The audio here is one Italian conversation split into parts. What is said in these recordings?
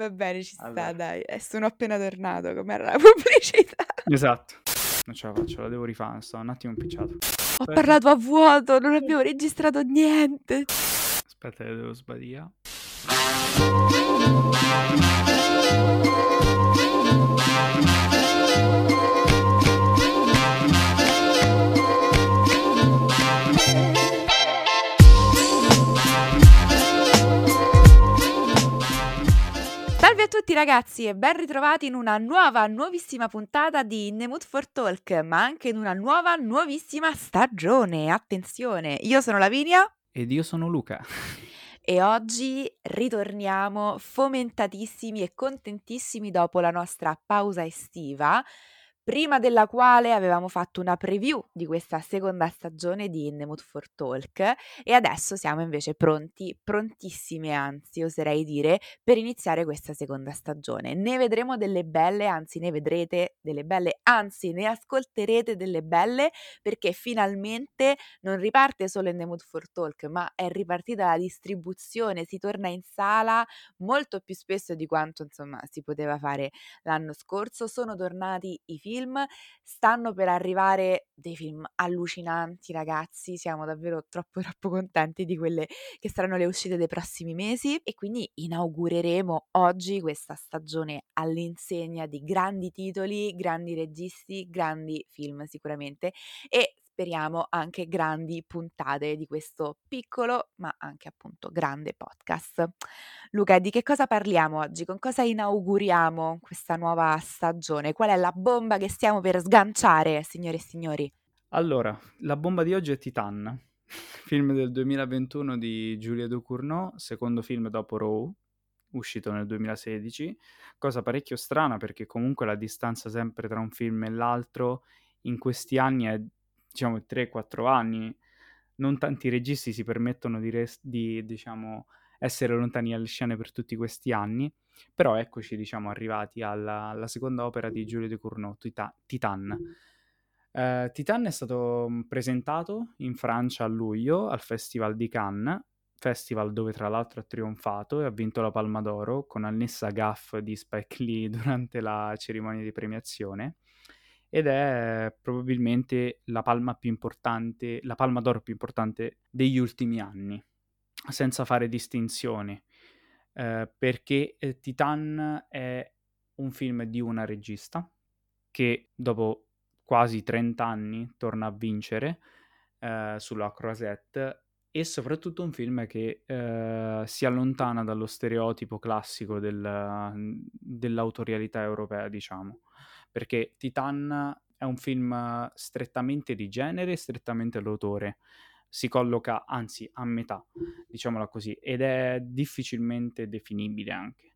Va bene, ci sta, Allora. dai. E sono appena tornato, com'era la pubblicità. Esatto. Non ce la faccio, la devo rifare, sto un attimo impicciato. Ho parlato a vuoto, non abbiamo registrato niente. Aspetta devo sbadia. A tutti ragazzi e ben ritrovati in una nuova, nuovissima puntata di In the Mood for Talk, ma anche in una nuova, nuovissima stagione. Attenzione, io sono Lavinia Ed io sono Luca. e oggi ritorniamo fomentatissimi e contentissimi dopo la nostra pausa estiva, prima della quale avevamo fatto una preview di questa seconda stagione di In the Mood for Talk e adesso siamo invece pronti, prontissimi anzi oserei dire, per iniziare questa seconda stagione. Ne vedremo delle belle, anzi ne vedrete delle belle, anzi ne ascolterete delle belle perché finalmente non riparte solo In the Mood for Talk, ma è ripartita la distribuzione, si torna in sala molto più spesso di quanto insomma si poteva fare l'anno scorso. Sono tornati i film, stanno per arrivare dei film allucinanti, ragazzi. Siamo davvero troppo troppo contenti di quelle che saranno le uscite dei prossimi mesi e quindi inaugureremo oggi questa stagione all'insegna di grandi titoli, grandi registi, grandi film sicuramente e speriamo anche grandi puntate di questo piccolo ma anche appunto grande podcast. Luca, di che cosa parliamo oggi? Con cosa inauguriamo questa nuova stagione? Qual è la bomba che stiamo per sganciare, signore e signori? Allora, la bomba di oggi è Titan, film del 2021 di Julia Ducournau, secondo film dopo Raw, uscito nel 2016, cosa parecchio strana perché comunque la distanza sempre tra un film e l'altro in questi anni è diciamo 3-4 anni. Non tanti registi si permettono di, res- di, diciamo, essere lontani dalle scene per tutti questi anni, però eccoci diciamo arrivati alla, alla seconda opera di Julia Ducournau, Tita- Titan. Uh, Titan è stato mm, presentato in Francia a luglio al Festival di Cannes, festival dove tra l'altro ha trionfato e ha vinto la Palma d'Oro con annessa gaff di Spike Lee durante la cerimonia di premiazione ed è probabilmente la palma più importante, la Palma d'Oro più importante degli ultimi anni, senza fare distinzioni, uh, perché eh, Titan è un film di una regista che dopo quasi 30 anni torna a vincere eh, sulla Croisette e soprattutto un film che eh, si allontana dallo stereotipo classico del, dell'autorialità europea, diciamo, perché Titan è un film strettamente di genere strettamente d'autore, si colloca anzi a metà, diciamola così, ed è difficilmente definibile anche,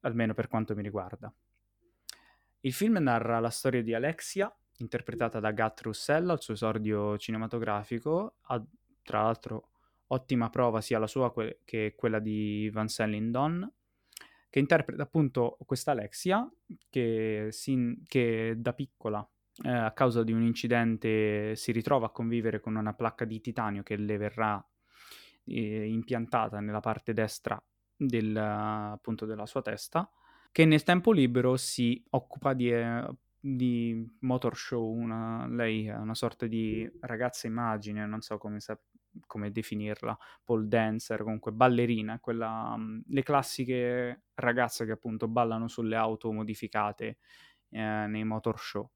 almeno per quanto mi riguarda. Il film narra la storia di Alexia, interpretata da Gat Russell al suo esordio cinematografico, ha, tra l'altro ottima prova sia la sua que- che quella di Van Don, che interpreta appunto questa Alexia che, si, che da piccola eh, a causa di un incidente si ritrova a convivere con una placca di titanio che le verrà eh, impiantata nella parte destra del, appunto della sua testa che nel tempo libero si occupa di, eh, di motor show, una, lei è una sorta di ragazza immagine, non so come, sa- come definirla, pole dancer, comunque ballerina, quella, um, le classiche ragazze che appunto ballano sulle auto modificate eh, nei motor show.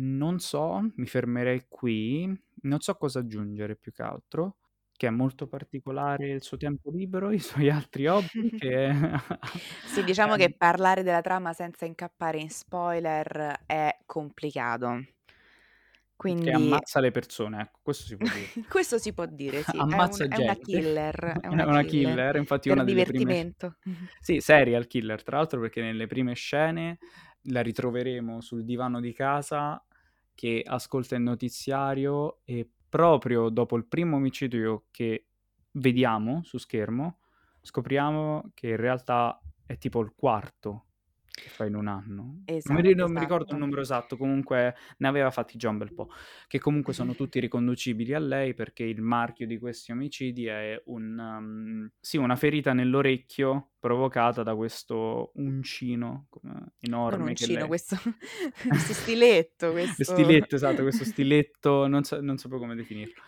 Non so, mi fermerei qui, non so cosa aggiungere più che altro che è molto particolare il suo tempo libero, i suoi altri hobby che... Sì, diciamo che parlare della trama senza incappare in spoiler è complicato. Che Quindi ammazza le persone, ecco, questo si può dire. questo si può dire, sì, è, Ammazza un- è una gente. killer, è È una una killer killer, infatti per una delle prime... Sì, serial killer, tra l'altro perché nelle prime scene la ritroveremo sul divano di casa che ascolta il notiziario e proprio dopo il primo omicidio che vediamo su schermo, scopriamo che in realtà è tipo il quarto che fa in un anno. Esatto, non, mi, non mi, ricordo il esatto. numero esatto, comunque ne aveva fatti già un bel po', che comunque sono tutti riconducibili a lei perché il marchio di questi omicidi è un, um, sì, una ferita nell'orecchio provocata da questo uncino enorme. Non uncino, lei... questo, questo stiletto. Questo... stiletto, esatto, questo stiletto, non, so, non sapevo come definirlo.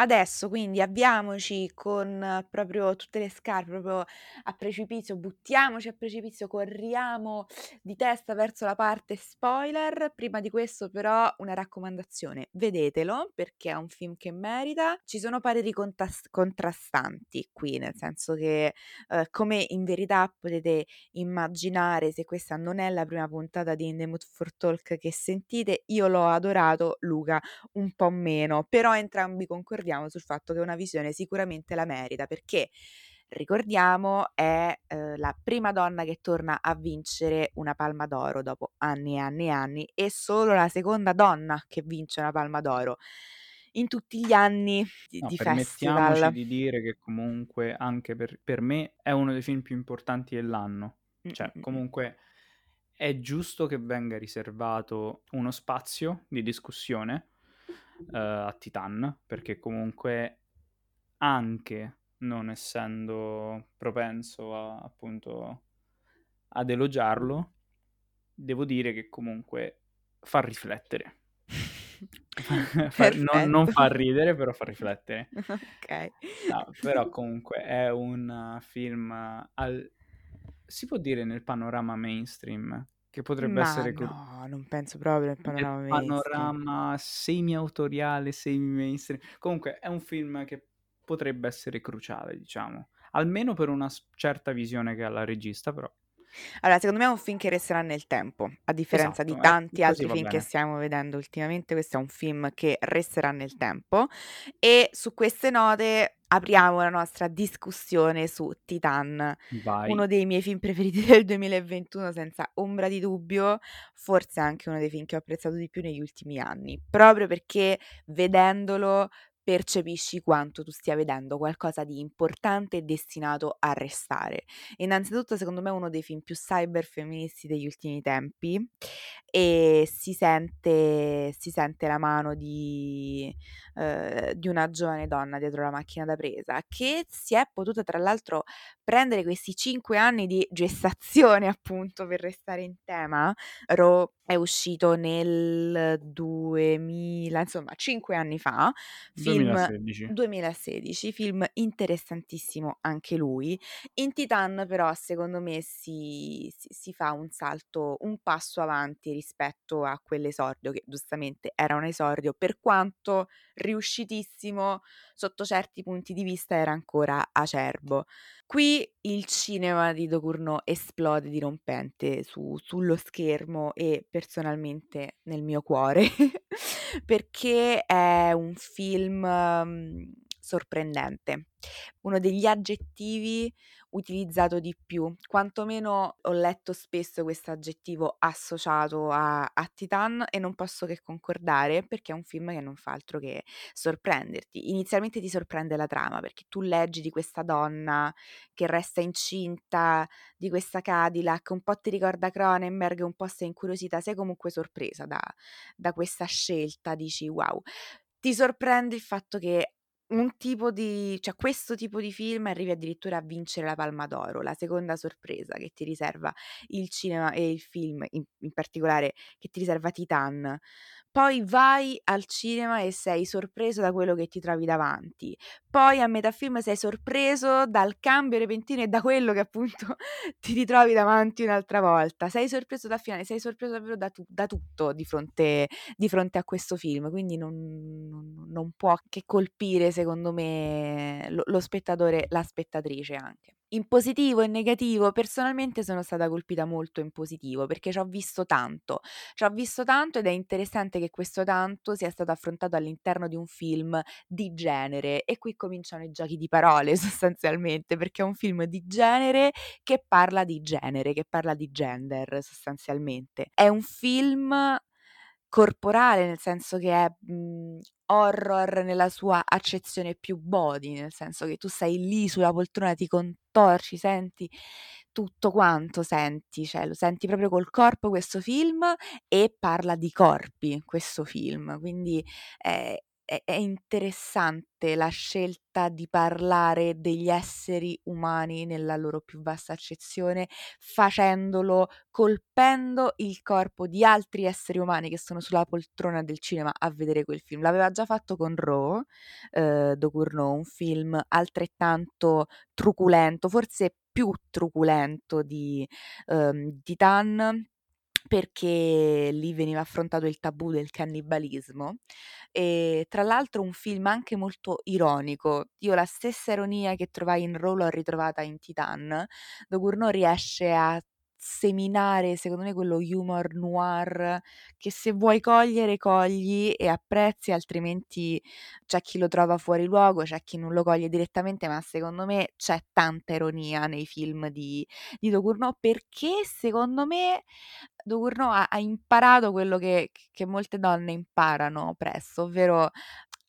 Adesso quindi avviamoci con proprio tutte le scarpe, proprio a precipizio, buttiamoci a precipizio, corriamo di testa verso la parte spoiler. Prima di questo però una raccomandazione, vedetelo perché è un film che merita. Ci sono pareri contas- contrastanti qui, nel senso che eh, come in verità potete immaginare se questa non è la prima puntata di In the Mood for Talk che sentite, io l'ho adorato, Luca un po' meno, però entrambi concordiamo sul fatto che una visione sicuramente la merita perché ricordiamo è eh, la prima donna che torna a vincere una palma d'oro dopo anni e anni e anni e solo la seconda donna che vince una palma d'oro in tutti gli anni di, no, di permettiamoci festival. di dire che comunque anche per, per, me è uno dei film più importanti dell'anno. Cioè, comunque è giusto che venga riservato uno spazio di discussione uh, a Titan, perché comunque anche non essendo propenso a, appunto ad elogiarlo, devo dire che comunque fa riflettere. non, non, fa ridere, però fa riflettere. ok. No, però comunque è un film al... si può dire nel panorama mainstream che potrebbe Ma essere... no, non penso proprio nel panorama mainstream. panorama semi-autoriale, semi-mainstream. Comunque è un film che potrebbe essere cruciale, diciamo. Almeno per una certa visione che ha la regista, però. Allora, secondo me è un film che resterà nel tempo, a differenza esatto, di tanti eh, altri film bene. che stiamo vedendo ultimamente, questo è un film che resterà nel tempo e su queste note apriamo la nostra discussione su Titan, Vai. uno dei miei film preferiti del 2021 senza ombra di dubbio, forse anche uno dei film che ho apprezzato di più negli ultimi anni, proprio perché vedendolo percepisci quanto tu stia vedendo qualcosa di importante e destinato a restare. Innanzitutto, secondo me, è uno dei film più cyber femministi degli ultimi tempi e si sente, si sente la mano di, eh, di una giovane donna dietro la macchina da presa che si è potuta, tra l'altro, prendere questi cinque anni di gestazione, appunto, per restare in tema. Ro è uscito nel 2000, insomma, cinque anni fa. Film 2016. 2016, film interessantissimo anche lui. In Titan, però, secondo me si, si, si fa un salto, un passo avanti rispetto a quell'esordio, che giustamente era un esordio, per quanto riuscitissimo sotto certi punti di vista era ancora acerbo. Qui il cinema di Docurno esplode dirompente su, sullo schermo e personalmente nel mio cuore perché è un film um, sorprendente. Uno degli aggettivi utilizzato di più, quantomeno ho letto spesso questo aggettivo associato a, a, Titan e non posso che concordare perché è un film che non fa altro che sorprenderti. Inizialmente ti sorprende la trama perché tu leggi di questa donna che resta incinta, di questa Cadillac, un po' ti ricorda Cronenberg, un po' sei incuriosita, sei comunque sorpresa da, da questa scelta, dici wow. Ti sorprende il fatto che un tipo di cioè questo tipo di film arrivi addirittura a vincere la Palma d'Oro, la seconda sorpresa che ti riserva il cinema e il film, in, in particolare che ti riserva Titan. Poi vai al cinema e sei sorpreso da quello che ti trovi davanti. Poi a metà film sei sorpreso dal cambio repentino e da quello che appunto ti ritrovi davanti un'altra volta. Sei sorpreso da finale, sei sorpreso davvero da, tu- da tutto di fronte, di fronte, a questo film. Quindi non, non, può che colpire, secondo me, lo, lo spettatore, la spettatrice anche in positivo e negativo, personalmente sono stata colpita molto in positivo perché ci ho visto tanto, ci ho visto tanto ed è interessante che questo tanto sia stato affrontato all'interno di un film di genere e qui cominciano i giochi di parole sostanzialmente perché è un film di genere che parla di genere, che parla di gender sostanzialmente. È un film corporale, nel senso che è mh, horror nella sua accezione più body, nel senso che tu stai lì sulla poltrona, ti contorci, senti tutto quanto senti, cioè lo senti proprio col corpo questo film e parla di corpi questo film, quindi è è interessante la scelta di parlare degli esseri umani nella loro più vasta accezione, facendolo colpendo il corpo di altri esseri umani che sono sulla poltrona del cinema a vedere quel film. L'aveva già fatto con Raw, ehm, Docurneau, un film altrettanto truculento, forse più truculento di uhm, Titan, perché lì veniva affrontato il tabù del cannibalismo e tra l'altro un film anche molto ironico. Io la stessa ironia che trovai in Raw l'ho ritrovata in Titan. Docurneau riesce a seminare, secondo me, quello humor noir che se vuoi cogliere cogli e apprezzi, altrimenti c'è chi lo trova fuori luogo, c'è chi non lo coglie direttamente, ma secondo me c'è tanta ironia nei film di di Docurneau perché secondo me Docurneau ha ha imparato quello che che molte donne imparano presto, ovvero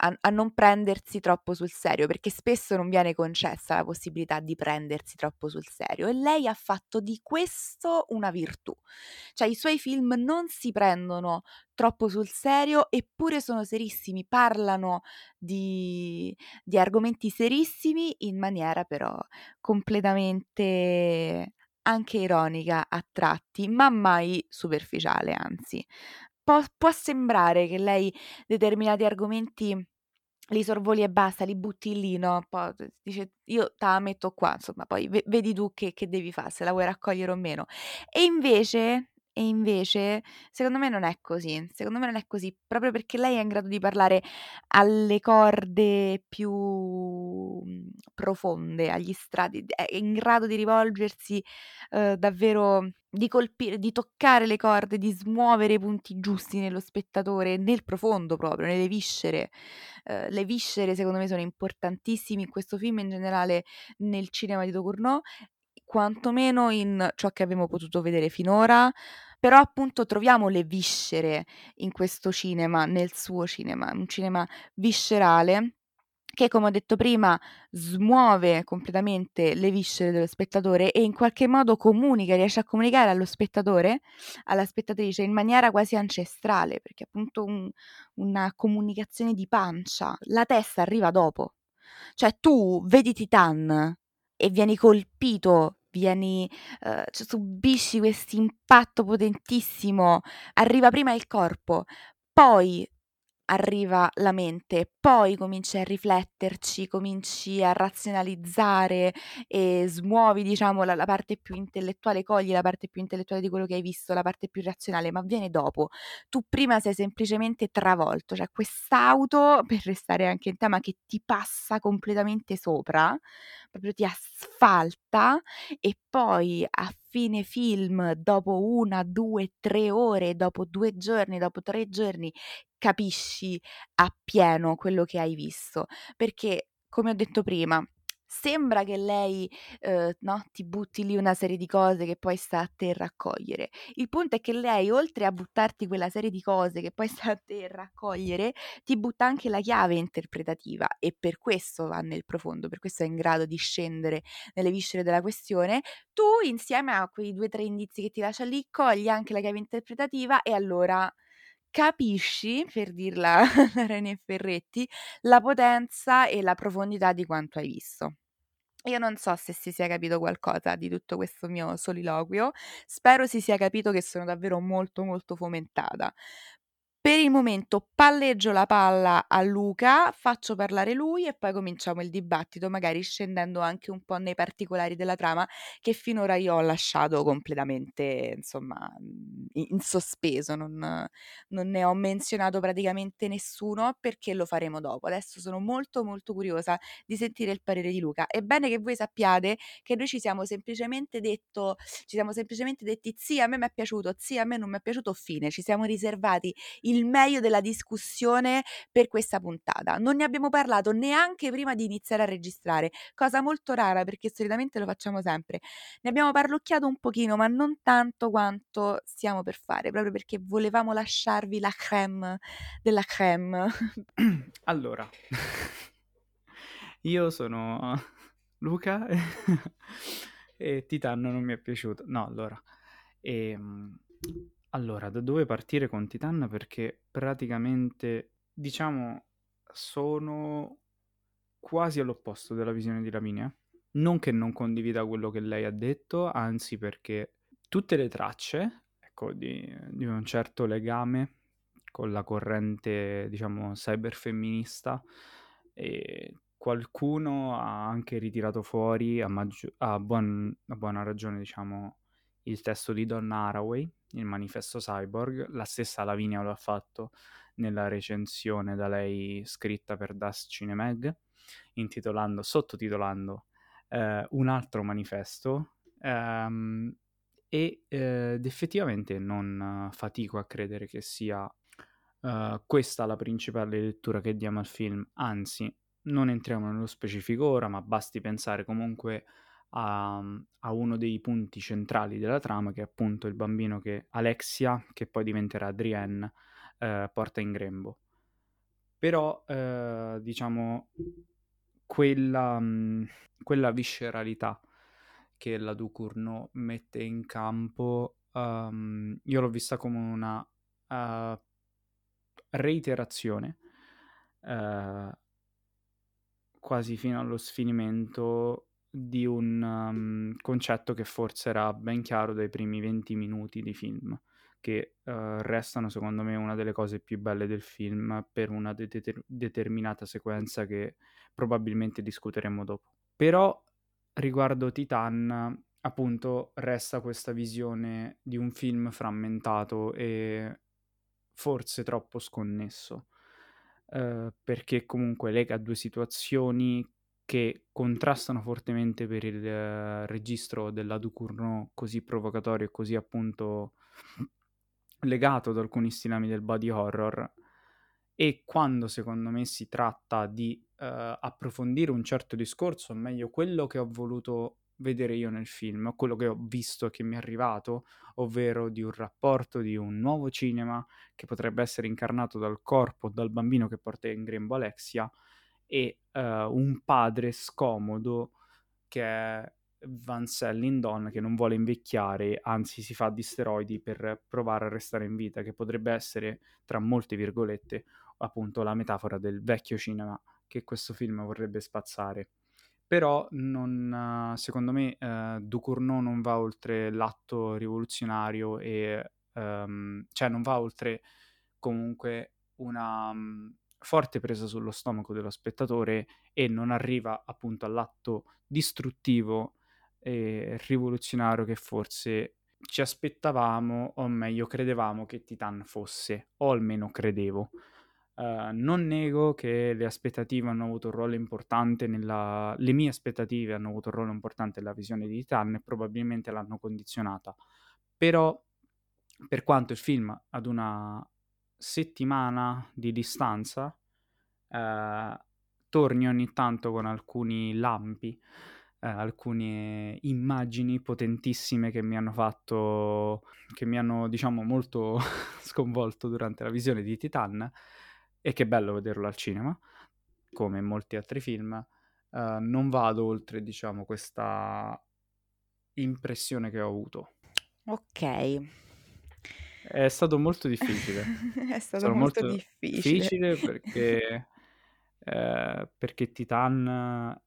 a a non prendersi troppo sul serio, perché spesso non viene concessa la possibilità di prendersi troppo sul serio e lei ha fatto di questo una virtù. Cioè i suoi film non si prendono troppo sul serio, eppure sono serissimi, parlano di di argomenti serissimi in maniera però completamente anche ironica a tratti, ma mai superficiale, anzi. Po può sembrare che lei determinati argomenti li sorvoli e basta, li butti lì, no, po d dice: "Io te la metto qua", insomma poi ve vedi tu che che devi fa', se la vuoi raccogliere o meno. E invece e invece secondo me non è così, secondo me non è così, proprio perché lei è in grado di parlare alle corde più, mhmm, profonde, agli strati è in grado di rivolgersi, uhm, davvero di colpire, di toccare le corde, di smuovere i punti giusti nello spettatore, nel profondo proprio, nelle viscere. Uhm, le viscere secondo me sono importantissimi in questo film in generale nel cinema di Docurneau, quantomeno in ciò che abbiamo potuto vedere finora, però appunto troviamo le viscere in questo cinema, nel suo cinema, un cinema viscerale che, come ho detto prima, smuove completamente le viscere dello spettatore e in qualche modo comunica, riesce a comunicare allo spettatore, alla spettatrice in maniera quasi ancestrale, perché appunto un una comunicazione di pancia. La testa arriva dopo. Cioè tu vedi Titan e vieni colpito, vieni uhm, cioè subisci quest'impatto potentissimo, arriva prima il corpo, poi arriva la mente, poi cominci a rifletterci, cominci a razionalizzare e smuovi diciamo la la parte più intellettuale, cogli la parte più intellettuale di quello che hai visto, la parte più razionale, ma avviene dopo. Tu prima sei semplicemente travolto, cioè quest'auto, per restare anche in tema, che ti passa completamente sopra, proprio ti asfalta e poi a fine film, dopo 1, 2, 3 ore, dopo 2 giorni, dopo 3 giorni, capisci appieno quello che hai visto. Perché, come ho detto prima, sembra che lei, uhm, no, ti butti lì una serie di cose che poi sta a te raccogliere. Il punto è che lei, oltre a buttarti quella serie di cose che poi sta a te raccogliere, ti butta anche la chiave interpretativa e per questo va nel profondo, per questo è in grado di scendere nelle viscere della questione. Tu, insieme a quei 2, 3 indizi che ti lascia lì, cogli anche la chiave interpretativa e allora capisci, per dirla da Reni e Ferretti, la potenza e la profondità di quanto hai visto. Io non so se si sia capito qualcosa di tutto questo mio soliloquio, spero si sia capito che sono davvero molto, molto fomentata. Per il momento palleggio la palla a Luca, faccio parlare lui e poi cominciamo il dibattito, magari scendendo anche un po' nei particolari della trama che finora io ho lasciato completamente, insomma, in sospeso, non non ne ho menzionato praticamente nessuno perché lo faremo dopo. Adesso sono molto, molto curiosa di sentire il parere di Luca. È bene che voi sappiate che noi ci siamo semplicemente detto ci siamo semplicemente detti: "Sì, a me m'è piaciuto, sì, a me non m'è piaciuto", fine. Ci siamo riservati il meglio della discussione per questa puntata. Non ne abbiamo parlato neanche prima di iniziare a registrare, cosa molto rara perché solitamente lo facciamo sempre. Ne abbiamo parlocchiato un pochino, ma non tanto quanto stiamo per fare, proprio perché volevamo lasciarvi la crème della crème. Allora, io sono Luca e Titan non mi è piaciuto. No, allora... Ehm, allora, da dove partire con Titan? Perché praticamente, diciamo, sono quasi all'opposto della visione di Lavinia. Non che non condivida quello che lei ha detto, anzi perché tutte le tracce, ecco, di, di un certo legame con la corrente, diciamo, cyberfemminista, e qualcuno ha anche ritirato fuori a, maggio- a, buon- a buona ragione, diciamo, il testo di Donna Haraway, il manifesto cyborg, la stessa Lavinia lo ha fatto nella recensione da lei scritta per Das Cinemag, intitolando, sottotitolando eh, un altro manifesto ehm, e, eh, ed effettivamente non fatico a credere che sia uh, questa la principale lettura che diamo al film, anzi non entriamo nello specifico ora, ma basti pensare comunque a, a, uno dei punti centrali della trama, che è appunto il bambino che Alexia, che poi diventerà Adrienne, eh, porta in grembo. Però, eh, diciamo, quella, mh, quella, visceralità che la Ducournau mette in campo, um, io l'ho vista come una uh, reiterazione, uh, quasi fino allo sfinimento di un um, concetto che forse era ben chiaro dai primi 20 minuti di film, che uh, restano secondo me una delle cose più belle del film per una de- determinata sequenza che probabilmente discuteremo dopo. Però riguardo Titan, appunto, resta questa visione di un film frammentato e forse troppo sconnesso. Uh, perché comunque lega due situazioni che contrastano fortemente per il uh, registro della Ducournau così provocatorio e così appunto legato ad alcuni stilami del body horror. E quando secondo me si tratta di uh, approfondire un certo discorso, o meglio quello che ho voluto vedere io nel film, quello che ho visto e che mi è arrivato, ovvero di un rapporto di un nuovo cinema che potrebbe essere incarnato dal corpo, dal bambino che porta in grembo Alexia, e uh, un padre scomodo che è Van Sellindon che non vuole invecchiare, anzi si fa di steroidi per provare a restare in vita, che potrebbe essere, tra molte virgolette, appunto la metafora del vecchio cinema che questo film vorrebbe spazzare. Però non, secondo me uh, Ducournau non va oltre l'atto rivoluzionario e um, cioè non va oltre comunque una um, forte presa sullo stomaco dello spettatore e non arriva appunto all'atto distruttivo e rivoluzionario che forse ci aspettavamo, o meglio credevamo che Titan fosse, o almeno credevo. Uh, non nego che le aspettative hanno avuto un ruolo importante nella... le mie aspettative hanno avuto un ruolo importante nella visione di Titan e probabilmente l'hanno condizionata. Però, per quanto il film ad una settimana di distanza eh, torni ogni tanto con alcuni lampi, eh, alcune immagini potentissime che mi hanno fatto, che mi hanno diciamo molto sconvolto durante la visione di Titan e che è bello vederlo al cinema, come in molti altri film. Eh, non vado oltre diciamo questa impressione che ho avuto. Ok. È stato molto difficile. è stato, molto, molto, difficile. difficile perché, eh, perché Titan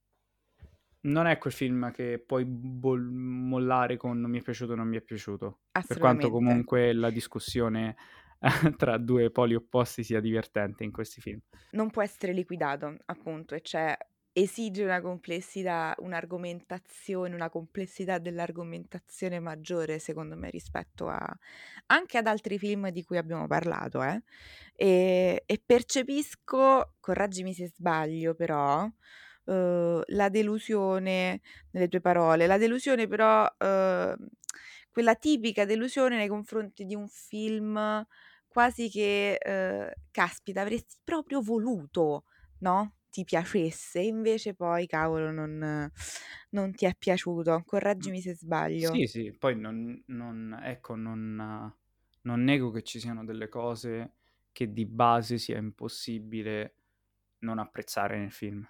non è quel film che puoi bol- mollare con non mi è piaciuto, non mi è piaciuto. Per quanto comunque la discussione tra due poli opposti sia divertente in questi film. Non può essere liquidato, appunto, e c'è esige una complessità, un'argomentazione, una complessità dell'argomentazione maggiore, secondo me, rispetto a anche ad altri film di cui abbiamo parlato, eh. E, e percepisco, correggimi se sbaglio, però, uh, la delusione nelle tue parole, la delusione però, uh, quella tipica delusione nei confronti di un film quasi che, uh, caspita, avresti proprio voluto, no? Ti piacesse, invece poi, cavolo, non, non ti è piaciuto. Correggimi se sbaglio. Sì, sì, poi non, non ecco, non, non nego che ci siano delle cose che di base sia impossibile non apprezzare nel film.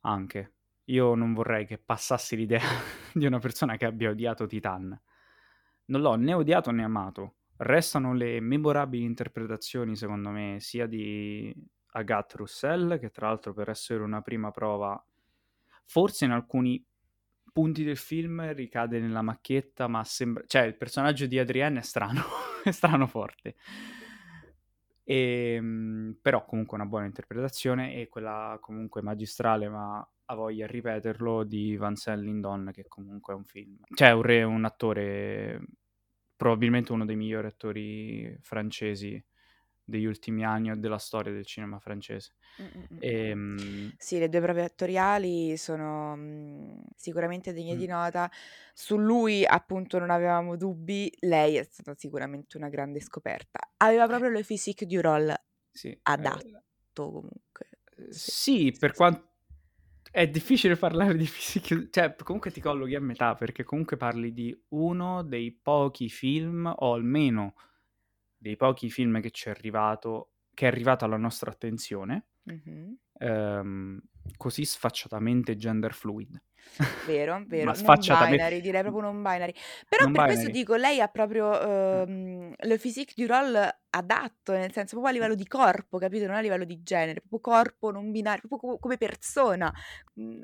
Anche. Io non vorrei che passassi l'idea di una persona che abbia odiato Titan. Non l'ho né odiato né amato. Restano le memorabili interpretazioni, secondo me, sia di Agathe Roussel, che tra l'altro per essere una prima prova, forse in alcuni punti del film ricade nella macchietta, ma sembra... Cioè, il personaggio di Adrienne è strano, è strano forte. E, ehm, però comunque una buona interpretazione e quella comunque magistrale, ma ha voglia di ripeterlo, di Vincent Lindon, che comunque è un film. Cioè, un, re, un attore, probabilmente uno dei migliori attori francesi degli ultimi anni o della storia del cinema francese. E, ehm Sì, le due prove attoriali sono mh, sicuramente degne di nota. Su lui, appunto, non avevamo dubbi. Lei è stata sicuramente una grande scoperta. Aveva proprio le physique du rôle sì, eh, adatto, comunque. Eh, sì, sì per quanto è difficile parlare di physique, cioè comunque ti collochi a metà perché comunque parli di uno dei pochi film, o almeno dei pochi film che ci è arrivato, che è arrivato alla nostra attenzione, mm-hmm. ehm, così sfacciatamente gender fluid. Vero, vero, Ma non binary, direi proprio non binary. Però non per binary. questo dico, lei ha proprio ehm, le physique du role adatto, nel senso proprio a livello di corpo, capito? Non a livello di genere, proprio corpo non binario, proprio come persona. Mm,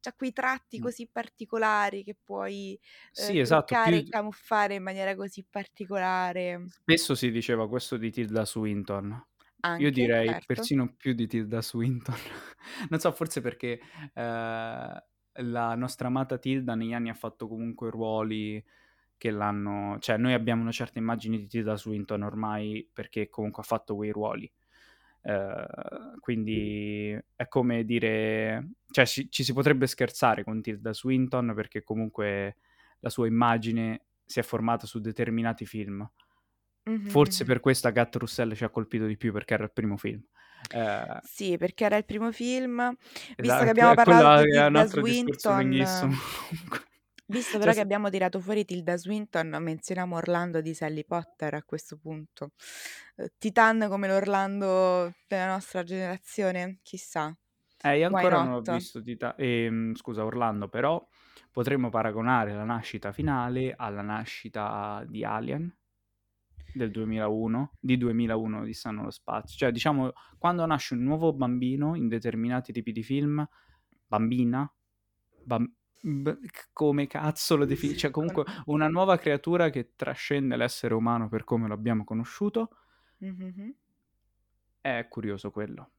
c'ha quei tratti così particolari che puoi eh, sì, esatto, più... e camuffare in maniera così particolare. Spesso si diceva questo di Tilda Swinton. Anche, Io direi certo. persino più di Tilda Swinton. non so, forse perché eh, la nostra amata Tilda negli anni ha fatto comunque ruoli che l'hanno... Cioè, noi abbiamo una certa immagine di Tilda Swinton ormai perché comunque ha fatto quei ruoli. Uh, quindi è come dire... Cioè, ci, ci si potrebbe scherzare con Tilda Swinton perché comunque la sua immagine si è formata su determinati film. Mm-hmm. Forse per questo Agatha Russell ci ha colpito di più perché era il primo film. Eh, sì, perché era il primo film. Visto esatto, che abbiamo parlato di Tilda Swinton, visto però cioè, che abbiamo tirato fuori Tilda Swinton, menzioniamo Orlando di Sally Potter a questo punto. Uh, Titan come l'Orlando della nostra generazione, chissà. Eh, io ancora non ho visto Titan, eh, scusa Orlando, però potremmo paragonare la nascita finale alla nascita di Alien del 2001, di 2001 di Stanno nello spazio. Cioè, diciamo, quando nasce un nuovo bambino in determinati tipi di film, bambina, bam- b- come cazzo lo definisce? Cioè, comunque una nuova creatura che trascende l'essere umano per come lo abbiamo conosciuto. Mm-hmm. È curioso quello.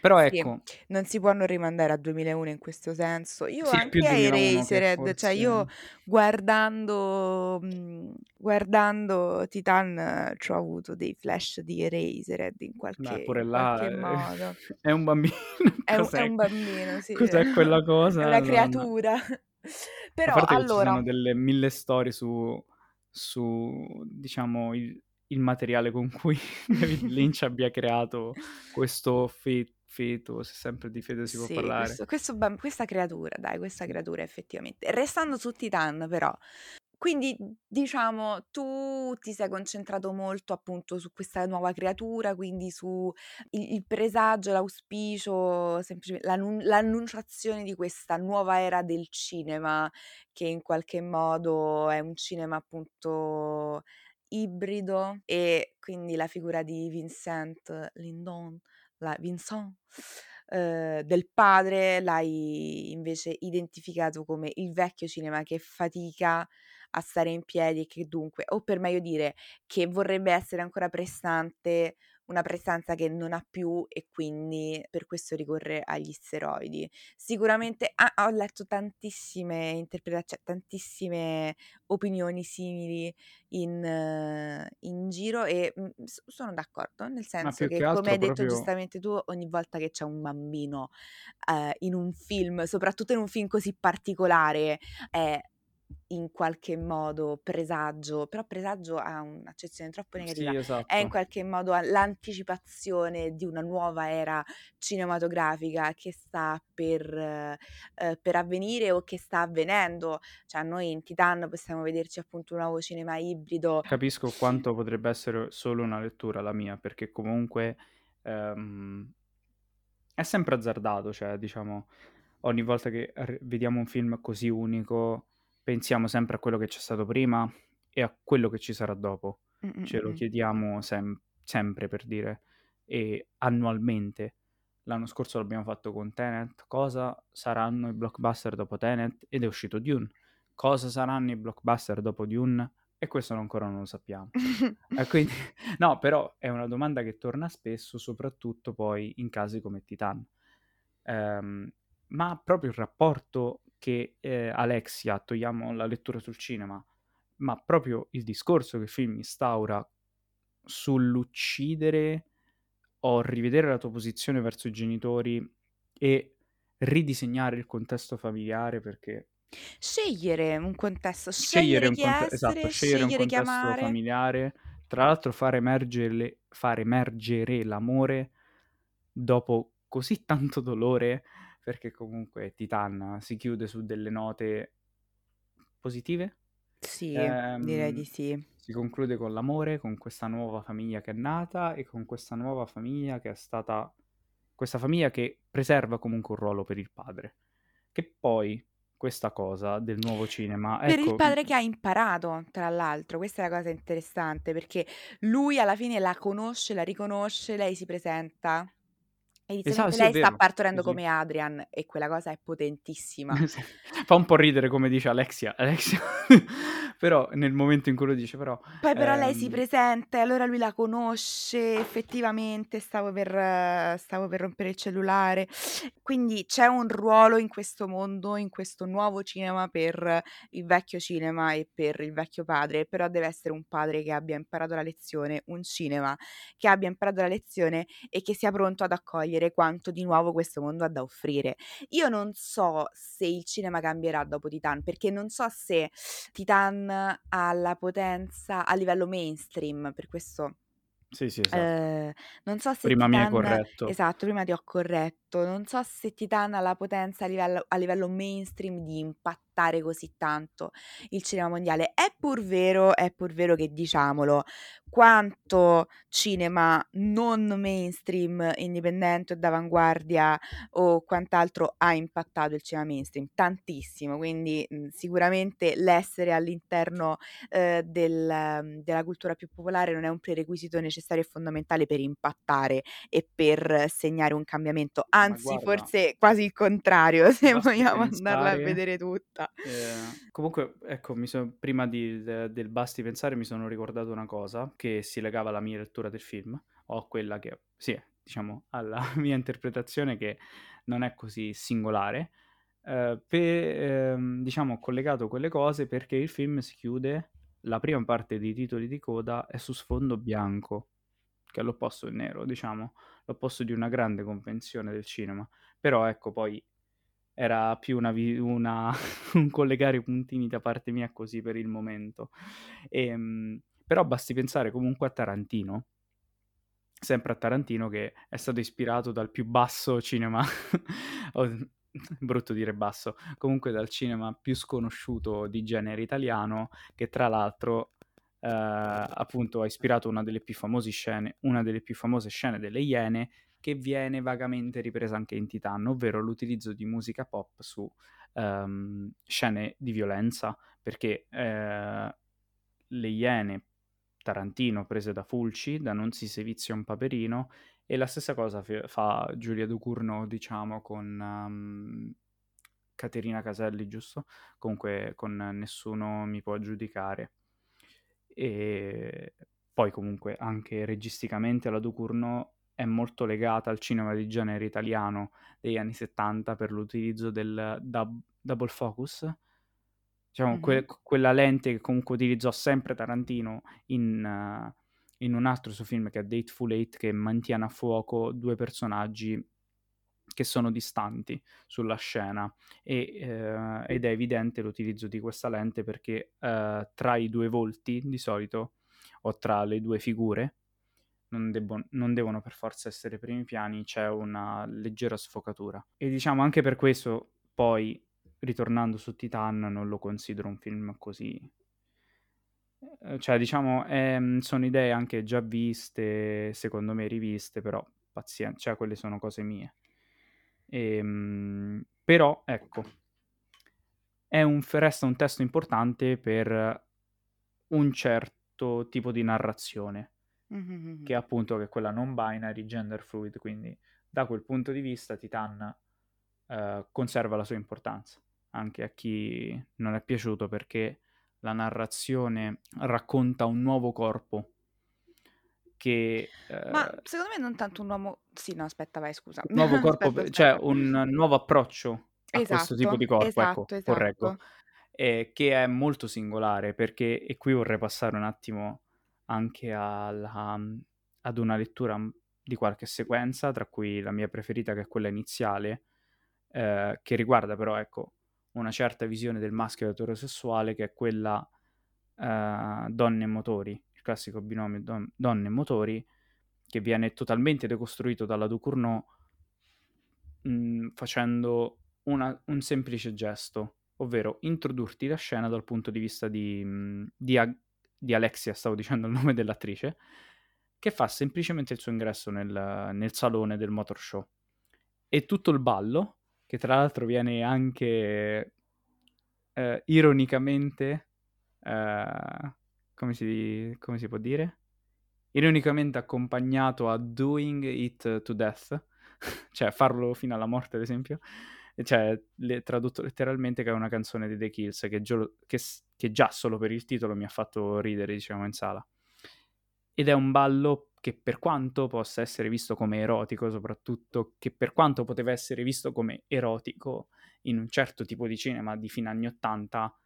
Però sì, ecco, non si può non rimandare a 2001 in questo senso. Io sì, anche a Eraserhead, forse... cioè io guardando, mhmm, guardando Titan ci ho avuto dei flash di Eraserhead in qualche, pure là qualche modo. È un bambino. È un, è un bambino, sì. Cos'è quella cosa? È una creatura. Però allora... Ci sono delle mille storie su, su diciamo, il, il materiale con cui David Lynch abbia creato questo fe- feto, se sempre di fede si può sì, parlare. Questo, questo, questa creatura, dai, questa creatura effettivamente. Restando su Titan però, quindi diciamo tu ti sei concentrato molto appunto su questa nuova creatura, quindi su il, il presagio, l'auspicio, semplicemente l'annun- l'annunciazione di questa nuova era del cinema, che in qualche modo è un cinema appunto ibrido e quindi la figura di Vincent Lindon, la Vincent, eh, del padre l'hai invece identificato come il vecchio cinema che fatica a stare in piedi e che dunque, o per meglio dire, che vorrebbe essere ancora prestante una prestanza che non ha più e quindi per questo ricorre agli steroidi. Sicuramente ah, ho letto tantissime interpretazioni, cioè tantissime opinioni simili in, in giro e mh, mm, sono d'accordo, nel senso che, che come hai detto proprio... giustamente tu, ogni volta che c'è un bambino eh, in un film, soprattutto in un film così particolare, è in qualche modo presagio, però presagio ha un'accezione troppo negativa, sì, esatto. è in qualche modo l'anticipazione di una nuova era cinematografica che sta per, eh, per, avvenire o che sta avvenendo. Cioè noi in Titan possiamo vederci appunto un nuovo cinema ibrido. Capisco quanto potrebbe essere solo una lettura la mia, perché comunque ehm, è sempre azzardato, cioè diciamo ogni volta che vediamo un film così unico, pensiamo sempre a quello che c'è stato prima e a quello che ci sarà dopo. Mm, Ce lo chiediamo sem- sempre per dire, e annualmente. L'anno scorso l'abbiamo fatto con Tenet. Cosa saranno i blockbuster dopo Tenet? Ed è uscito Dune. Cosa saranno i blockbuster dopo Dune? E questo ancora non lo sappiamo. Eh, quindi, no, però è una domanda che torna spesso, soprattutto poi in casi come Titan. Ehm, ma proprio il rapporto che eh, Alexia, togliamo la lettura sul cinema, ma proprio il discorso che il film instaura sull'uccidere o rivedere la tua posizione verso i genitori e ridisegnare il contesto familiare perché Scegliere un contesto, scegliere scegliere un, chi conte- esatto, essere, scegliere un scegliere contesto chiamare. familiare, tra l'altro far emergere, far emergere l'amore dopo così tanto dolore, perché comunque Titan si chiude su delle note positive. Sì, direi di Ehm, sì. si conclude con l'amore, con questa nuova famiglia che è nata e con questa nuova famiglia che è stata questa famiglia che preserva comunque un ruolo per il padre. Che poi questa cosa del nuovo cinema, Per il ecco, padre che ha imparato, tra l'altro, questa è la cosa interessante, perché lui alla fine la conosce, la riconosce, lei si presenta e esatto, inizialmente sì, lei sta partorendo sì. come Adrian e quella cosa è potentissima. Fa un po' ridere come dice Alexia, Alexia. però nel momento in cui lo dice, però... Poi però lei si ehm, presenta e allora lui la conosce, effettivamente stavo per, stavo per rompere il cellulare. Quindi c'è un ruolo in questo mondo, in questo nuovo cinema per il vecchio cinema e per il vecchio padre, però deve essere un padre che abbia imparato la lezione, un cinema che abbia imparato la lezione e che sia pronto ad accogliere quanto di nuovo questo mondo ha da offrire. Io non so se il cinema cambierà dopo Titan, perché non so se Titan ha la potenza a livello mainstream, per questo sì, sì, esatto. eh, non so se Prima mi hai Titan, corretto. esatto, prima ti ho corretto, non so se Titan ha la potenza a livello, a livello mainstream di impattare così tanto il cinema mondiale. È pur vero, è pur vero che diciamolo, quanto cinema non mainstream, indipendente o d'avanguardia o quant'altro ha impattato il cinema mainstream, tantissimo, quindi mh, sicuramente l'essere all'interno eh, del, della cultura più popolare non è un prerequisito necessario e fondamentale per impattare e per segnare un cambiamento, anzi guarda, forse quasi il contrario se vogliamo andarla a vedere tutta. Eh, comunque, ecco, mi son- prima di- de- del basti pensare mi sono ricordato una cosa che si legava alla mia lettura del film, o a quella che, sì, diciamo, alla mia interpretazione che non è così singolare, eh, per, ehm, diciamo, ho collegato quelle cose perché il film si chiude, la prima parte dei titoli di coda è su sfondo bianco, che è l'opposto del nero, diciamo, l'opposto di una grande convenzione del cinema. Però ecco, poi era più una, una- un collegare i puntini da parte mia così per il momento. Ehm, però basti pensare comunque a Tarantino, sempre a Tarantino che è stato ispirato dal più basso cinema, brutto dire basso, comunque dal cinema più sconosciuto di genere italiano, che tra l'altro eh, appunto ha ispirato una delle più famose scene, una delle più famose scene delle Iene, che viene vagamente ripresa anche in Titan, ovvero l'utilizzo di musica pop su ehm, scene di violenza, perché eh, le Iene Tarantino prese da Fulci, da Non si sevizia un paperino, e la stessa cosa fe- fa Giulia Ducurno, diciamo, con um, Caterina Caselli, giusto? Comunque con Nessuno mi può giudicare. E poi comunque anche registicamente la Ducurno è molto legata al cinema di genere italiano degli anni 70 per l'utilizzo del dub- double focus, diciamo, que- Mhm. quella lente che comunque utilizzò sempre Tarantino in, uh, in un altro suo film che è Dateful Eight, che mantiene a fuoco due personaggi che sono distanti sulla scena e, eh, ed è evidente l'utilizzo di questa lente perché eh, tra i due volti di solito o tra le due figure non, debbo- non devono per forza essere primi piani, c'è una leggera sfocatura. E diciamo anche per questo poi ritornando su Titan non lo considero un film così eh, cioè diciamo ehm, sono idee anche già viste secondo me riviste però pazienza cioè quelle sono cose mie Ehm, però, ecco, è un, resta un testo importante per un certo tipo di narrazione, Mm-hmm. che appunto che è quella non binary, gender fluid, quindi da quel punto di vista Titan eh, conserva la sua importanza, anche a chi non è piaciuto perché la narrazione racconta un nuovo corpo che... Eh, Ma secondo me non tanto un uomo... Sì, no, aspetta, vai, scusa. Un nuovo corpo, aspetta, cioè aspetta. un nuovo approccio a esatto, questo tipo di corpo, esatto, ecco, esatto. correggo, eh, che è molto singolare perché, e qui vorrei passare un attimo anche alla, ad una lettura di qualche sequenza, tra cui la mia preferita che è quella iniziale, eh, che riguarda però, ecco, una certa visione del maschio eterosessuale che è quella eh, donne e motori, il classico binomio don- donne e motori, che viene totalmente decostruito dalla Ducournau mh, facendo una, un semplice gesto, ovvero introdurti la scena dal punto di vista di, mh, di, di Alexia, stavo dicendo il nome dell'attrice, che fa semplicemente il suo ingresso nel, nel salone del motor show. E tutto il ballo, che tra l'altro viene anche eh, ironicamente, eh, come, si, come si può dire? Ironicamente accompagnato a Doing It to Death, cioè farlo fino alla morte, ad esempio. Cioè, le, tradotto letteralmente che è una canzone di The Kills che, gio- che, che, già solo per il titolo mi ha fatto ridere, diciamo, in sala. Ed è un ballo che per quanto possa essere visto come erotico, soprattutto che per quanto poteva essere visto come erotico in un certo tipo di cinema di fine anni 80,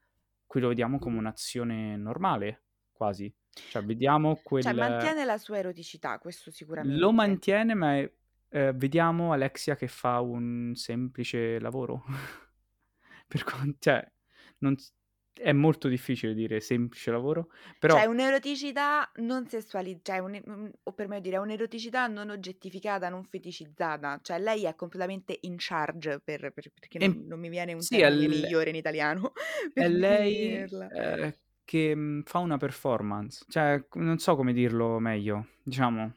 qui lo vediamo come un'azione normale, quasi. Cioè, vediamo quel... Cioè, mantiene la sua eroticità, questo sicuramente. Lo mantiene, ma è, eh, vediamo Alexia che fa un semplice lavoro. per quanto... Cioè, non, è molto difficile dire semplice lavoro, però... Cioè un'eroticità non sessualizzata, cioè un, o per me dire un'eroticità non oggettificata, non feticizzata, cioè lei è completamente in charge, per, per, perché non, non, mi viene un sì, termine l- migliore in italiano. È lei eh, che mh, fa una performance, cioè non so come dirlo meglio, diciamo...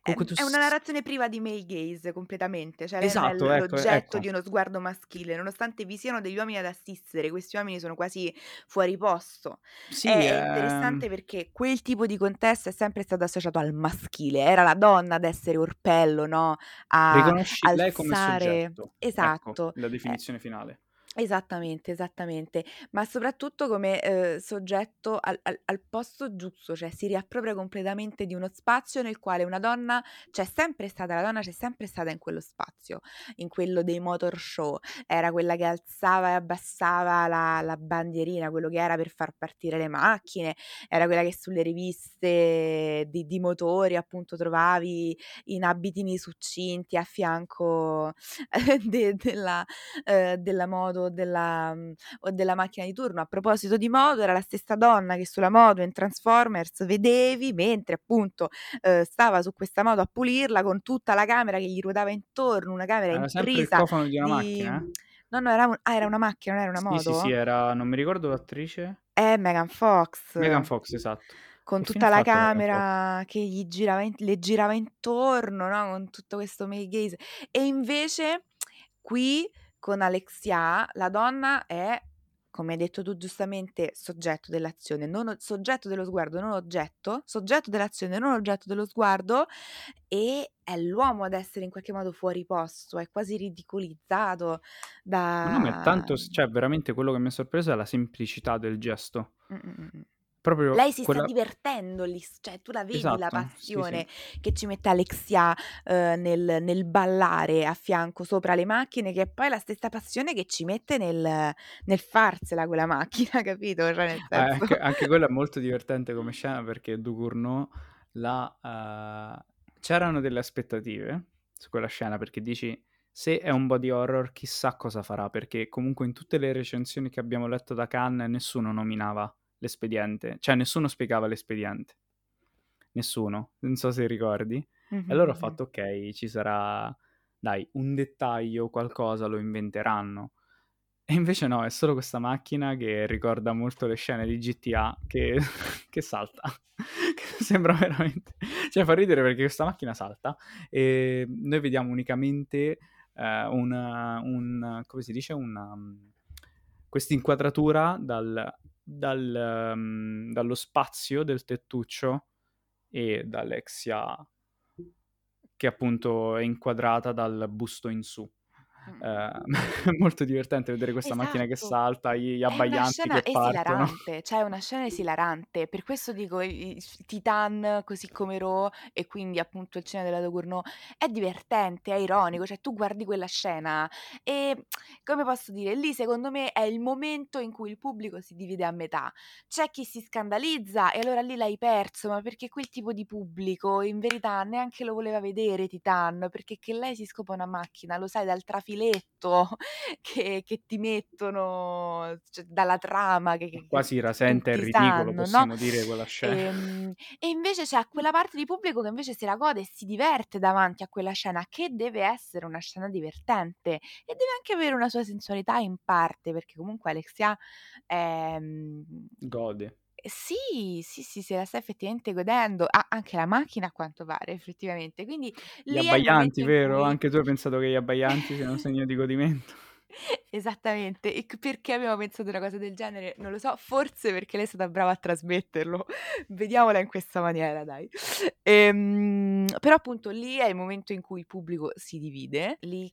È, è, una narrazione priva di male gaze completamente, cioè esatto, è ecco, l'oggetto ecco. di uno sguardo maschile, nonostante vi siano degli uomini ad assistere, questi uomini sono quasi fuori posto. Sì, è ehm... interessante perché quel tipo di contesto è sempre stato associato al maschile, era la donna ad essere orpello, no? A Riconosci alzare... lei come soggetto. Esatto. Ecco, la definizione eh. finale. Esattamente, esattamente, ma soprattutto come eh, soggetto al, al, al, posto giusto, cioè si riappropria completamente di uno spazio nel quale una donna c'è sempre stata, la donna c'è sempre stata in quello spazio, in quello dei motor show, era quella che alzava e abbassava la, la bandierina, quello che era per far partire le macchine, era quella che sulle riviste di, di motori appunto trovavi in abitini succinti a fianco de, della, eh, della moto della, o della macchina di turno. A proposito di moto, era la stessa donna che sulla moto in Transformers vedevi mentre appunto eh, stava su questa moto a pulirla con tutta la camera che gli ruotava intorno, una camera era sempre il cofano di una di... macchina, eh? No, no, era, un... ah, era una macchina, non era una sì, moto? Sì, sì, era, non mi ricordo l'attrice. È Megan Fox. Megan Fox, esatto. Con tutta la camera che gli girava in... le girava intorno, no? Con tutto questo male gaze. E invece qui con Alexia la donna è, come hai detto tu giustamente, soggetto dell'azione, non, soggetto dello sguardo, non oggetto, soggetto dell'azione, non oggetto dello sguardo, e è l'uomo ad essere in qualche modo fuori posto, è quasi ridicolizzato da... No, ma tanto, cioè veramente quello che mi ha sorpreso è la semplicità del gesto. Mm-mm. Proprio Lei si quella... sta divertendo lì, cioè tu la vedi esatto, la passione sì, sì. che ci mette Alexia eh, nel, nel, ballare a fianco sopra le macchine, che è poi la stessa passione che ci mette nel, nel farsela quella macchina, capito? Cioè, eh, anche, anche quello è molto divertente come scena perché Ducournau la, uh, c'erano delle aspettative su quella scena perché dici se è un body horror chissà cosa farà perché comunque in tutte le recensioni che abbiamo letto da Cannes nessuno nominava l'espediente, cioè nessuno spiegava l'espediente. Nessuno, non so se ricordi. Mm-hmm. E allora ho fatto ok, ci sarà, dai, un dettaglio, qualcosa lo inventeranno. E invece no, è solo questa macchina che ricorda molto le scene di GTA che, che salta. che sembra veramente... Cioè fa ridere perché questa macchina salta e noi vediamo unicamente eh, una, un, come si dice, una, questa inquadratura dal, dal, um, dallo spazio del tettuccio e dall'Exia che appunto è inquadrata dal busto in su. Uh, molto divertente vedere questa esatto. macchina che esatto. salta, gli abbaianti che partono. Esilarante, cioè una scena esilarante. Per questo dico Titan, così come Ro e quindi appunto il cinema della Dogournau è divertente, è ironico, cioè tu guardi quella scena e come posso dire, lì secondo me è il momento in cui il pubblico si divide a metà. C'è chi si scandalizza e allora lì l'hai perso, ma perché quel tipo di pubblico in verità neanche lo voleva vedere Titan, perché che lei si scopa una macchina, lo sai dal trafiletto filetto che, che ti mettono cioè, dalla trama. Che, che, Quasi rasente e ridicolo, possiamo no? dire quella scena. E, ehm, e invece c'è quella parte di pubblico che invece si la gode e si diverte davanti a quella scena, che deve essere una scena divertente e deve anche avere una sua sensualità in parte, perché comunque Alexia è... gode sì, sì, sì, se la sta effettivamente godendo. Ha anche la macchina a quanto pare, effettivamente. Quindi Gli abbaianti, vero? Cui... Anche tu hai pensato che gli abbaianti siano un segno di godimento. Esattamente, e perché abbiamo pensato una cosa del genere? Non lo so, forse perché lei è stata brava a trasmetterlo. Vediamola in questa maniera, dai. Ehm, però appunto lì è il momento in cui il pubblico si divide, lì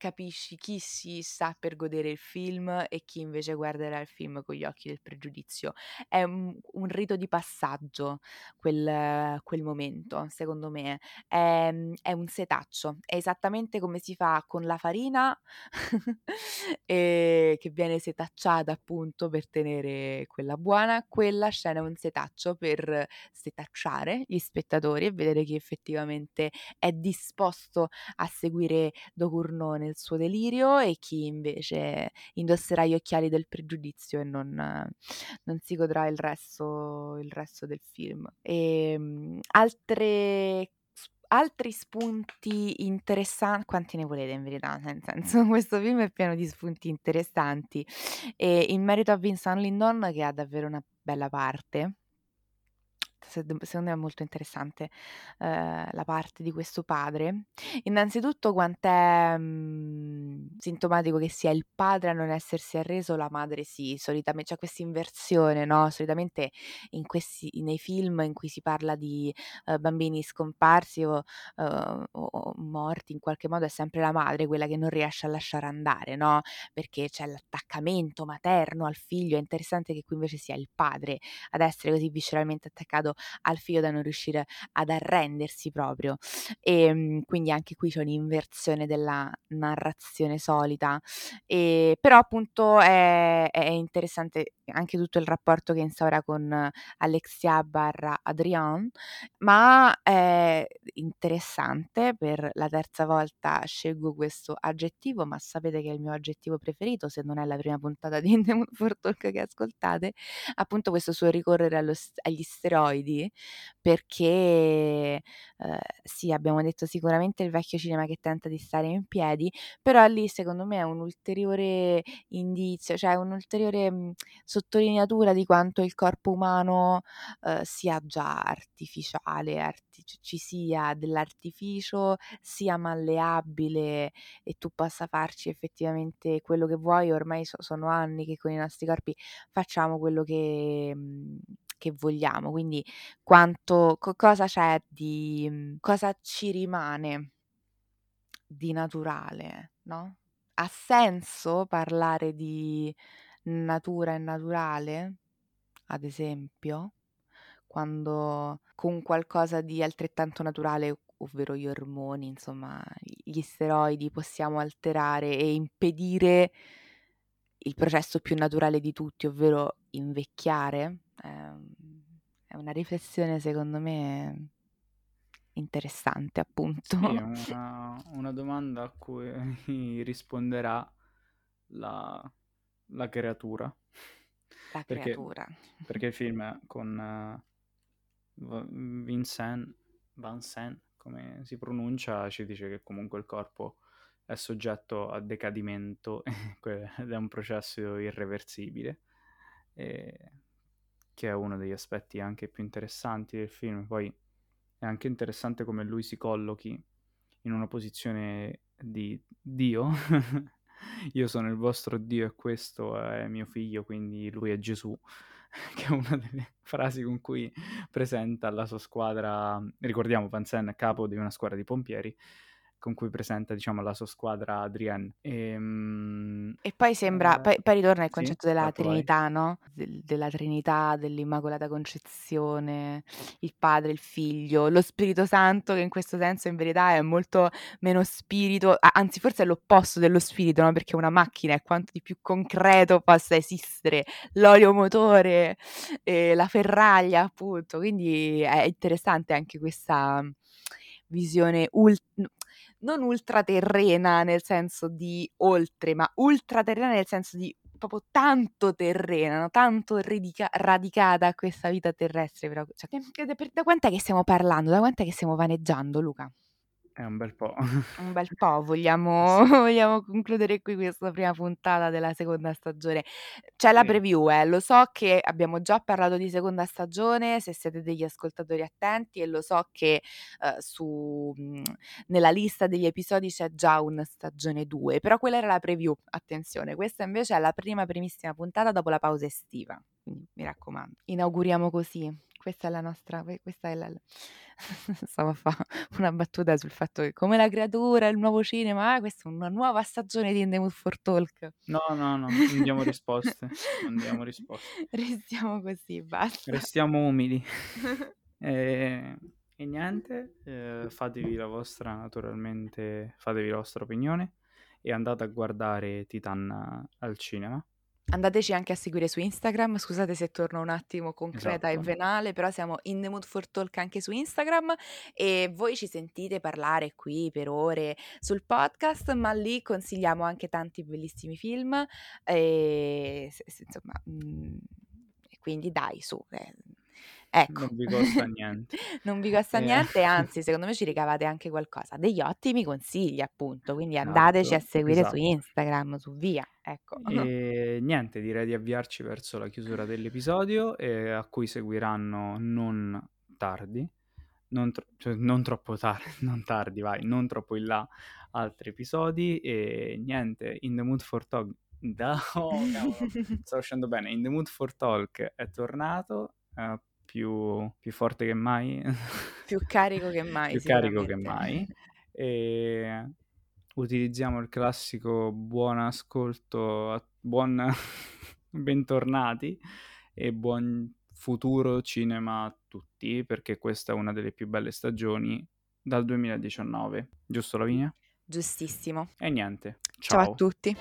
capisci chi si sta per godere il film e chi invece guarderà il film con gli occhi del pregiudizio. È un, un rito di passaggio quel, quel momento, secondo me. È, è, un setaccio, è esattamente come si fa con la farina che viene setacciata appunto per tenere quella buona. Quella scena è un setaccio per setacciare gli spettatori e vedere chi effettivamente è disposto a seguire Docurnone nel suo delirio e chi invece indosserà gli occhiali del pregiudizio e non, non si godrà il resto, il resto del film. E, um, altre altri spunti interessanti, quanti ne volete in verità? Nel senso, questo film è pieno di spunti interessanti. E in merito a Vincent Lindon, che ha davvero una bella parte, secondo me è molto interessante eh, la parte di questo padre. Innanzitutto quant'è mh, sintomatico che sia il padre a non essersi arreso, la madre sì, solitamente c'è questa inversione, no? Solitamente in questi, nei film in cui si parla di uh, bambini scomparsi o, uh, o, morti in qualche modo è sempre la madre quella che non riesce a lasciare andare, no? Perché c'è l'attaccamento materno al figlio, è interessante che qui invece sia il padre ad essere così visceralmente attaccato al figlio da non riuscire ad arrendersi proprio. E ehm, quindi anche qui c'è un'inversione della narrazione solita. E, però appunto è, è interessante anche tutto il rapporto che instaura con Alexia barra Adrian, ma è interessante per la terza volta scelgo questo aggettivo, ma sapete che è il mio aggettivo preferito, se non è la prima puntata di Indemon for Talk che ascoltate, appunto questo suo ricorrere allo, agli steroidi perché eh, sì, abbiamo detto sicuramente il vecchio cinema che tenta di stare in piedi, però lì secondo me è un ulteriore indizio, cioè un'ulteriore mh, sottolineatura di quanto il corpo umano eh, sia già artificiale, arti- ci sia dell'artificio, sia malleabile e tu possa farci effettivamente quello che vuoi, ormai so- sono anni che con i nostri corpi facciamo quello che, mh, che vogliamo, quindi quanto, co- cosa c'è di, mhmm, cosa ci rimane di naturale, no? Ha senso parlare di natura e naturale, ad esempio, quando con qualcosa di altrettanto naturale, ovvero gli ormoni, insomma, gli steroidi, possiamo alterare e impedire il processo più naturale di tutti, ovvero invecchiare? Eh, è una riflessione secondo me interessante, appunto. Sì, è una, una domanda a cui risponderà la, la creatura. La perché, creatura. Perché il film con uh, Vincent, Vincent, come si pronuncia, ci dice che comunque il corpo è soggetto a decadimento ed è un processo irreversibile. E che è uno degli aspetti anche più interessanti del film. Poi è anche interessante come lui si collochi in una posizione di Dio. Io sono il vostro Dio e questo è mio figlio, quindi lui è Gesù, che è una delle frasi con cui presenta la sua squadra, ricordiamo Pansen, capo di una squadra di pompieri, con cui presenta diciamo la sua squadra Adrienne. E, um, e poi sembra, eh, poi, poi, ritorna il concetto sì, della Trinità, no? Del, della Trinità, dell'Immacolata Concezione, il Padre, il Figlio, lo Spirito Santo, che in questo senso in verità è molto meno spirito, anzi forse è l'opposto dello spirito, no? Perché una macchina è quanto di più concreto possa esistere, l'olio motore, eh, la ferraglia appunto, quindi è interessante anche questa visione ult- non ultraterrena nel senso di oltre, ma ultraterrena nel senso di proprio tanto terrena, no? tanto radica- radicata a questa vita terrestre. Però, cioè, da quant'è che stiamo parlando? Da quant'è che stiamo vaneggiando, Luca? È un bel po'. Un bel po', vogliamo, vogliamo concludere qui questa prima puntata della seconda stagione. C'è la preview, eh. lo so che abbiamo già parlato di seconda stagione, se siete degli ascoltatori attenti, e lo so che eh, su, mh, nella lista degli episodi c'è già una stagione 2, però quella era la preview, attenzione, questa invece è la prima primissima puntata dopo la pausa estiva, quindi mi raccomando. Inauguriamo così. Questa è la nostra, questa è la, stavo a fare una battuta sul fatto che come la creatura, il nuovo cinema, ah, questa è una nuova stagione di In the Mood for Talk. No, no, no, non diamo risposte, non diamo risposte. Restiamo così, basta. Restiamo umili. e, e, niente, eh, fatevi la vostra, naturalmente, fatevi la vostra opinione e andate a guardare Titan al cinema. Andateci anche a seguire su Instagram, scusate se torno un attimo concreta esatto. e venale, però siamo in the mood for talk anche su Instagram e voi ci sentite parlare qui per ore sul podcast, ma lì consigliamo anche tanti bellissimi film e insomma, mh, quindi dai su, eh, Ecco. Non vi costa niente. non vi costa eh. niente, anzi, secondo me ci ricavate anche qualcosa. Degli ottimi consigli, appunto. Quindi esatto, andateci a seguire esatto. su Instagram, su via. Ecco. E niente, direi di avviarci verso la chiusura dell'episodio, eh, a cui seguiranno non tardi. Non, tro- cioè, non troppo tardi, non tardi, vai, non troppo in là altri episodi e niente, In the Mood for Talk da... Oh, sta uscendo bene. In the Mood for Talk è tornato. Uh, più, più forte che mai. Più carico che mai. più carico che mai. E utilizziamo il classico buon ascolto, buon bentornati e buon futuro cinema a tutti, perché questa è una delle più belle stagioni dal 2019. Giusto Lavinia? Giustissimo. E niente. Ciao, Ciao a tutti.